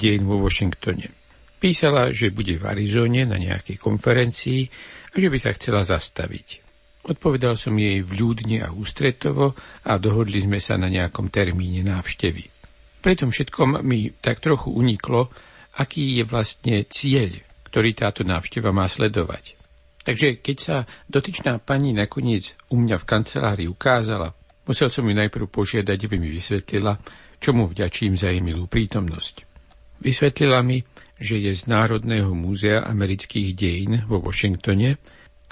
dejín vo Washingtone. Písala, že bude v Arizone na nejakej konferencii a že by sa chcela zastaviť. Odpovedal som jej vľúdne a ústretovo a dohodli sme sa na nejakom termíne návštevy. Pri tom všetkom mi tak trochu uniklo, aký je vlastne cieľ, ktorý táto návšteva má sledovať. Takže keď sa dotyčná pani nakoniec u mňa v kancelárii ukázala, musel som ju najprv požiadať, aby mi vysvetlila, čomu vďačím za jej milú prítomnosť. Vysvetlila mi, že je z Národného múzea amerických dejín vo Washingtone,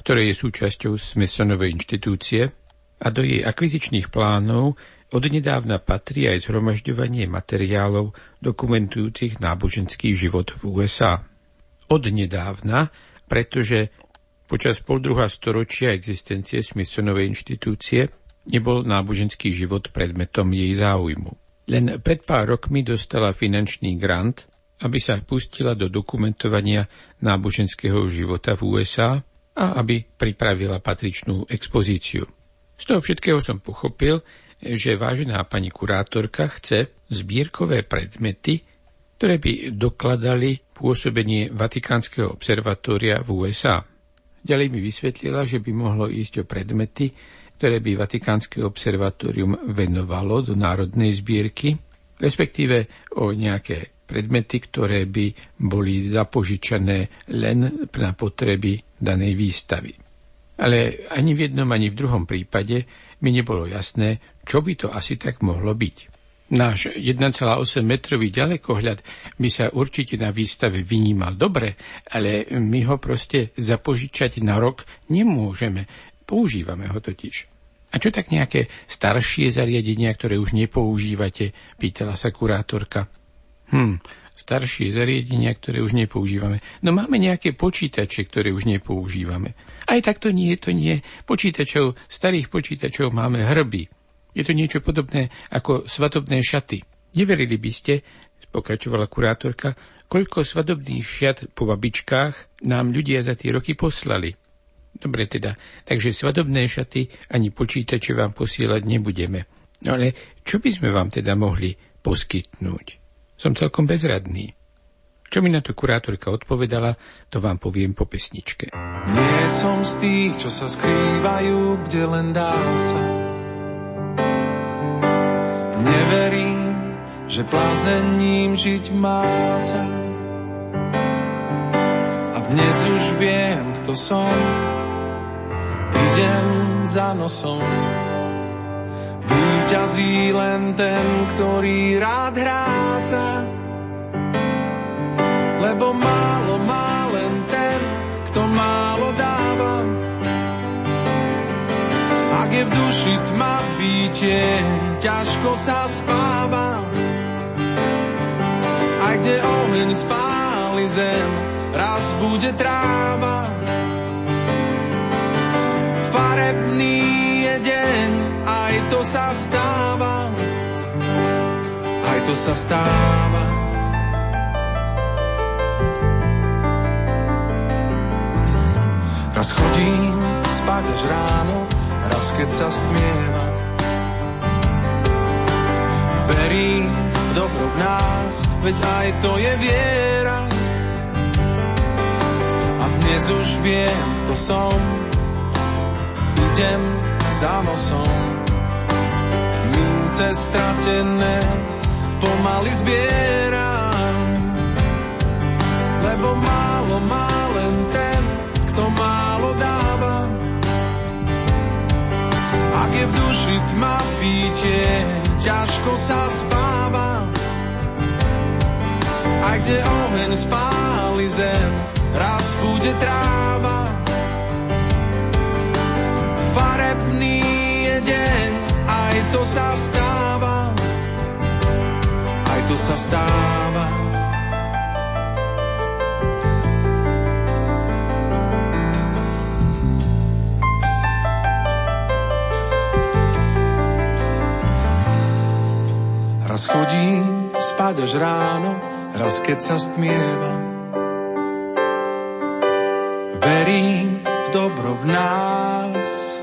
ktoré je súčasťou Smithsonovej inštitúcie a do jej akvizičných plánov odnedávna patrí aj zhromažďovanie materiálov dokumentujúcich náboženský život v USA. Odnedávna, pretože počas poldruha storočia existencie Smithsonovej inštitúcie nebol náboženský život predmetom jej záujmu. Len pred pár rokmi dostala finančný grant aby sa pustila do dokumentovania náboženského života v USA a aby pripravila patričnú expozíciu. Z toho všetkého som pochopil, že vážená pani kurátorka chce zbierkové predmety, ktoré by dokladali pôsobenie Vatikánskeho observatória v USA. Ďalej mi vysvetlila, že by mohlo ísť o predmety, ktoré by Vatikánske observatórium venovalo do národnej zbierky, respektíve o nejaké predmety, ktoré by boli zapožičané len na potreby danej výstavy. Ale ani v jednom, ani v druhom prípade mi nebolo jasné, čo by to asi tak mohlo byť. Náš 1,8 metrový ďalekohľad by sa určite na výstave vynímal dobre, ale my ho proste zapožičať na rok nemôžeme. Používame ho totiž. A čo tak nejaké staršie zariadenia, ktoré už nepoužívate? Pýtala sa kurátorka. Hm, staršie zariadenia, ktoré už nepoužívame. No máme nejaké počítače, ktoré už nepoužívame. Aj tak to nie, to nie. Počítačov, starých počítačov máme hrby. Je to niečo podobné ako svadobné šaty. Neverili by ste, pokračovala kurátorka, koľko svadobných šiat po babičkách nám ľudia za tie roky poslali. Dobre teda, takže svadobné šaty ani počítače vám posielať nebudeme. No ale čo by sme vám teda mohli poskytnúť? Som celkom bezradný. Čo mi na to kurátorka odpovedala, to vám poviem po pesničke. Nie som z tých, čo sa skrývajú, kde len dá sa. Neverím, že plazením žiť má sa. A dnes už viem, kto som. Za nosom. Výťazí len ten, ktorý rád hrá sa. Lebo málo má len ten, kto málo dáva. Ak je v duši tma bytie, ťažko sa spáva. Aj kde oheň spáli zem, raz bude tráva. Farebný je deň, aj to sa stáva, aj to sa stáva. Raz chodím spať až ráno, raz keď sa stmieva. Verím v dobro v nás, veď aj to je viera. A dnes už viem, kto som, idem za nosom. Mince stratené pomaly zbieram, lebo málo má len ten, kto málo dáva. Ak je v duši tma pítie, ťažko sa spáva. A kde oheň spáli zem, raz bude tráva farebný je deň, aj to sa stáva, aj to sa stáva. Raz chodím spať až ráno, raz keď sa stmieva. Verím v dobro v nás,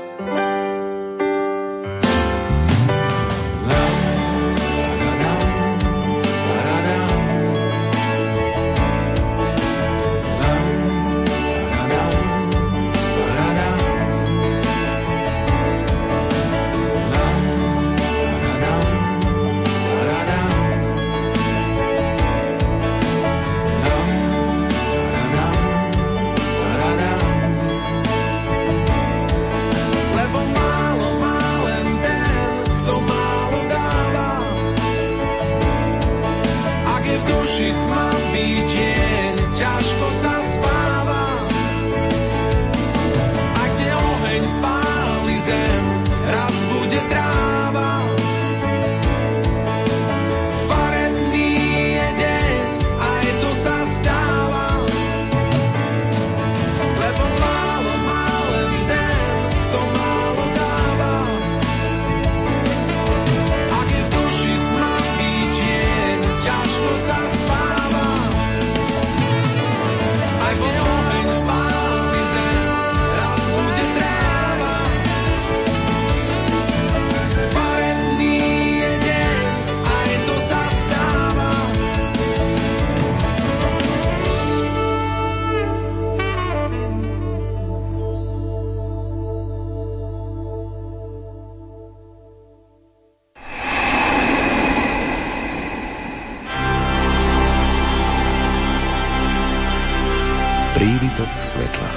svetla.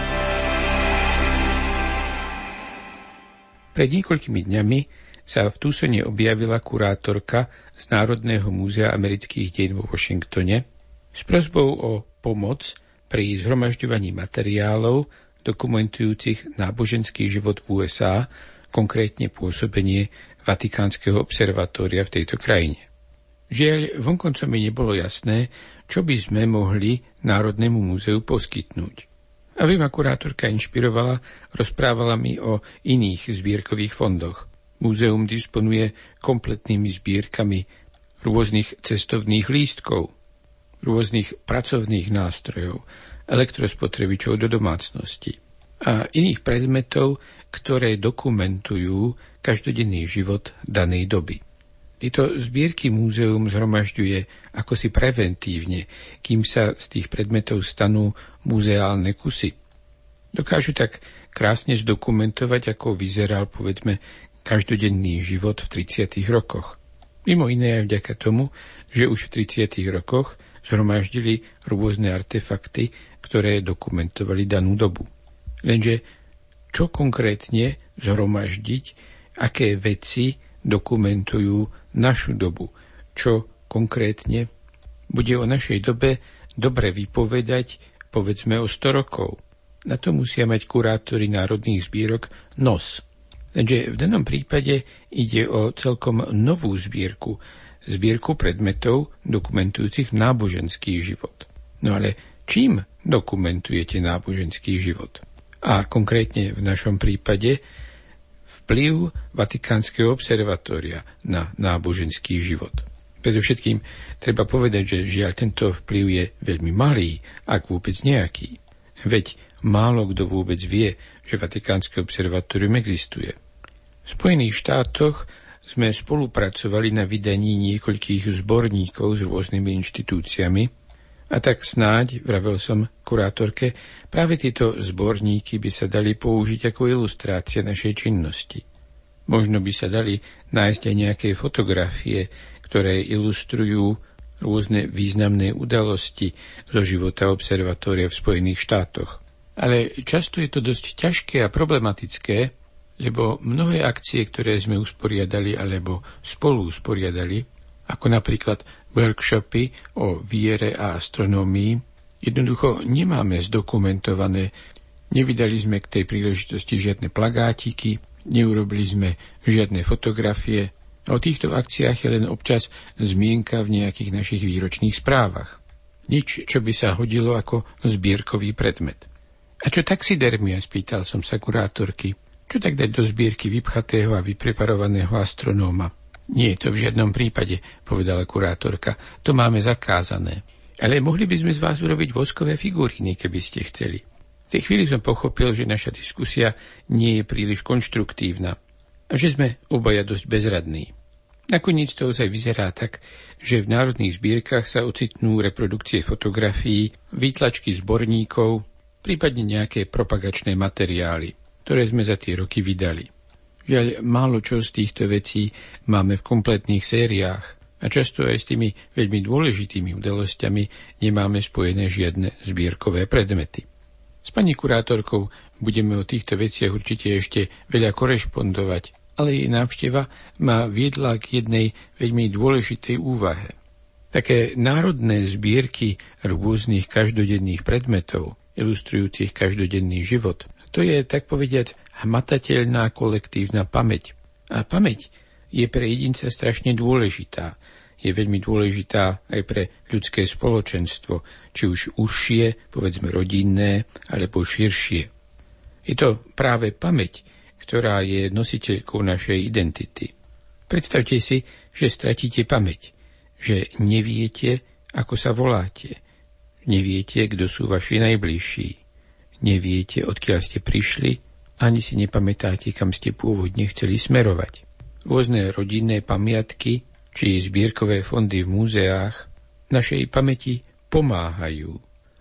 Pred niekoľkými dňami sa v Tucsone objavila kurátorka z Národného múzea amerických dejín vo Washingtone s prosbou o pomoc pri zhromažďovaní materiálov dokumentujúcich náboženský život v USA, konkrétne pôsobenie Vatikánskeho observatória v tejto krajine. Žiaľ, vonkoncom mi nebolo jasné, čo by sme mohli Národnému múzeu poskytnúť. Aby ma kurátorka inšpirovala, rozprávala mi o iných zbierkových fondoch. Múzeum disponuje kompletnými zbierkami rôznych cestovných lístkov, rôznych pracovných nástrojov, elektrospotrebičov do domácnosti a iných predmetov, ktoré dokumentujú každodenný život danej doby. Tieto zbierky múzeum zhromažďuje ako si preventívne, kým sa z tých predmetov stanú muzeálne kusy. Dokážu tak krásne zdokumentovať, ako vyzeral, povedzme, každodenný život v 30. rokoch. Mimo iné aj vďaka tomu, že už v 30. rokoch zhromaždili rôzne artefakty, ktoré dokumentovali danú dobu. Lenže čo konkrétne zhromaždiť, aké veci dokumentujú našu dobu, čo konkrétne bude o našej dobe dobre vypovedať, povedzme o 100 rokov. Na to musia mať kurátori národných zbierok nos. Lenže v danom prípade ide o celkom novú zbierku, zbierku predmetov dokumentujúcich náboženský život. No ale čím dokumentujete náboženský život? A konkrétne v našom prípade vplyv Vatikánskeho observatória na náboženský život. Predovšetkým treba povedať, že žiaľ tento vplyv je veľmi malý, ak vôbec nejaký. Veď málo kto vôbec vie, že Vatikánske observatórium existuje. V Spojených štátoch sme spolupracovali na vydaní niekoľkých zborníkov s rôznymi inštitúciami, a tak snáď, vravel som kurátorke, práve tieto zborníky by sa dali použiť ako ilustrácia našej činnosti. Možno by sa dali nájsť aj nejaké fotografie, ktoré ilustrujú rôzne významné udalosti zo života observatória v Spojených štátoch. Ale často je to dosť ťažké a problematické, lebo mnohé akcie, ktoré sme usporiadali alebo spolu usporiadali, ako napríklad workshopy o viere a astronómii, jednoducho nemáme zdokumentované. Nevydali sme k tej príležitosti žiadne plagátiky, neurobili sme žiadne fotografie. O týchto akciách je len občas zmienka v nejakých našich výročných správach. Nič, čo by sa hodilo ako zbierkový predmet. A čo taxidermia, spýtal som sa kurátorky. Čo tak dať do zbierky vypchatého a vypreparovaného astronóma? Nie, to v žiadnom prípade, povedala kurátorka. To máme zakázané. Ale mohli by sme z vás urobiť voskové figuríny, keby ste chceli. V tej chvíli som pochopil, že naša diskusia nie je príliš konštruktívna a že sme obaja dosť bezradní. Nakoniec to ozaj vyzerá tak, že v národných zbierkach sa ocitnú reprodukcie fotografií, výtlačky zborníkov, prípadne nejaké propagačné materiály, ktoré sme za tie roky vydali. Žiaľ, málo čo z týchto vecí máme v kompletných sériách a často aj s tými veľmi dôležitými udalosťami nemáme spojené žiadne zbierkové predmety. S pani kurátorkou budeme o týchto veciach určite ešte veľa korešpondovať, ale jej návšteva ma viedla k jednej veľmi dôležitej úvahe. Také národné zbierky rôznych každodenných predmetov, ilustrujúcich každodenný život, to je, tak povediať, hmatateľná kolektívna pamäť. A pamäť je pre jedinca strašne dôležitá. Je veľmi dôležitá aj pre ľudské spoločenstvo, či už užšie, povedzme rodinné, alebo širšie. Je to práve pamäť, ktorá je nositeľkou našej identity. Predstavte si, že stratíte pamäť, že neviete, ako sa voláte, neviete, kto sú vaši najbližší, neviete, odkiaľ ste prišli, ani si nepamätáte, kam ste pôvodne chceli smerovať. Rôzne rodinné pamiatky či zbierkové fondy v múzeách našej pamäti pomáhajú,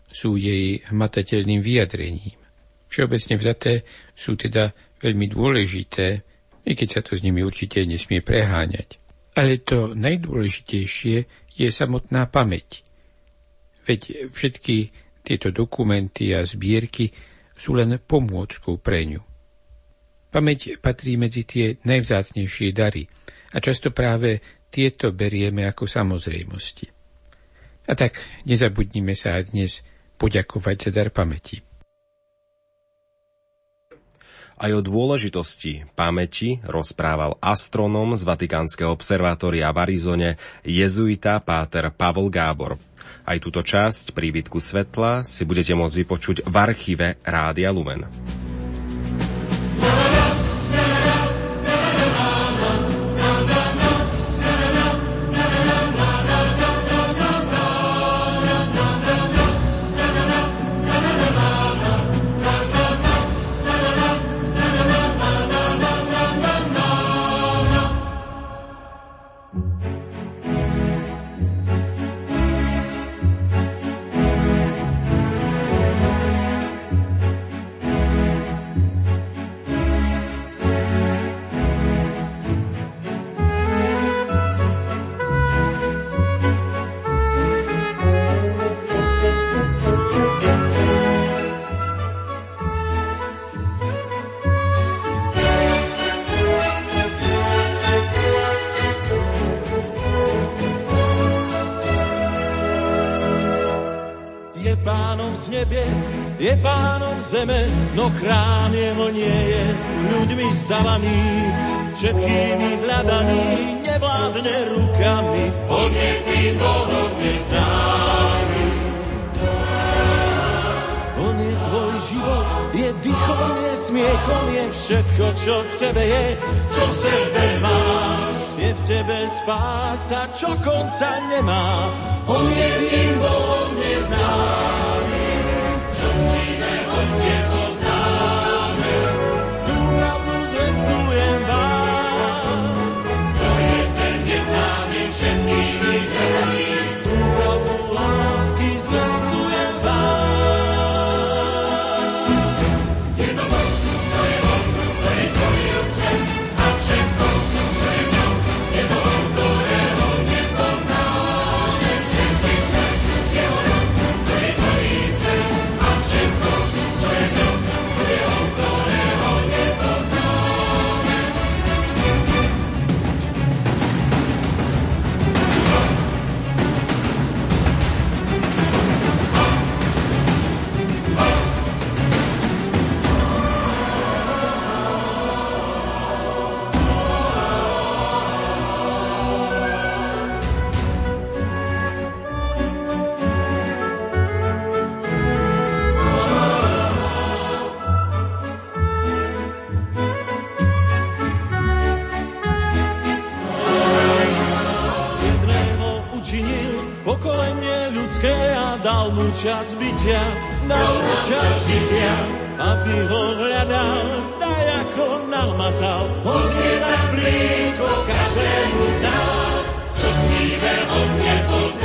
sú jej hmatateľným vyjadrením. Všeobecne vzaté sú teda veľmi dôležité, i keď sa to s nimi určite nesmie preháňať. Ale to najdôležitejšie je samotná pamäť. Veď všetky Tieto dokumenty a zbierky sú len pomôckou pre ňu. Pamäť patrí medzi tie najvzácnejšie dary a často práve tieto berieme ako samozrejmosti. A tak nezabudnime sa aj dnes poďakovať za dar pamäti. Aj o dôležitosti pamäti rozprával astronóm z Vatikánskeho observatória v Arizone jezuita Páter Pavol Gábor. Aj túto časť príbytku svetla si budete môcť vypočuť v archíve Rádia Lumen. Zeme, no chrám jeho nie je ľuďmi stavaný, všetkými hľadaný, nevládne rukami. On je tým Bohom neznámy. On je tvoj život, je dýchom, je smiechom, je všetko, čo v tebe je, čo v sebe máš. Je v tebe spása, čo konca nemá. On je tým Bohom neznámy. Čas bytia, dal mu čas žitia, aby ho hľadal, daj ako nalmatal. On je tak blízko každému z nás, čo chvíle on nepozná.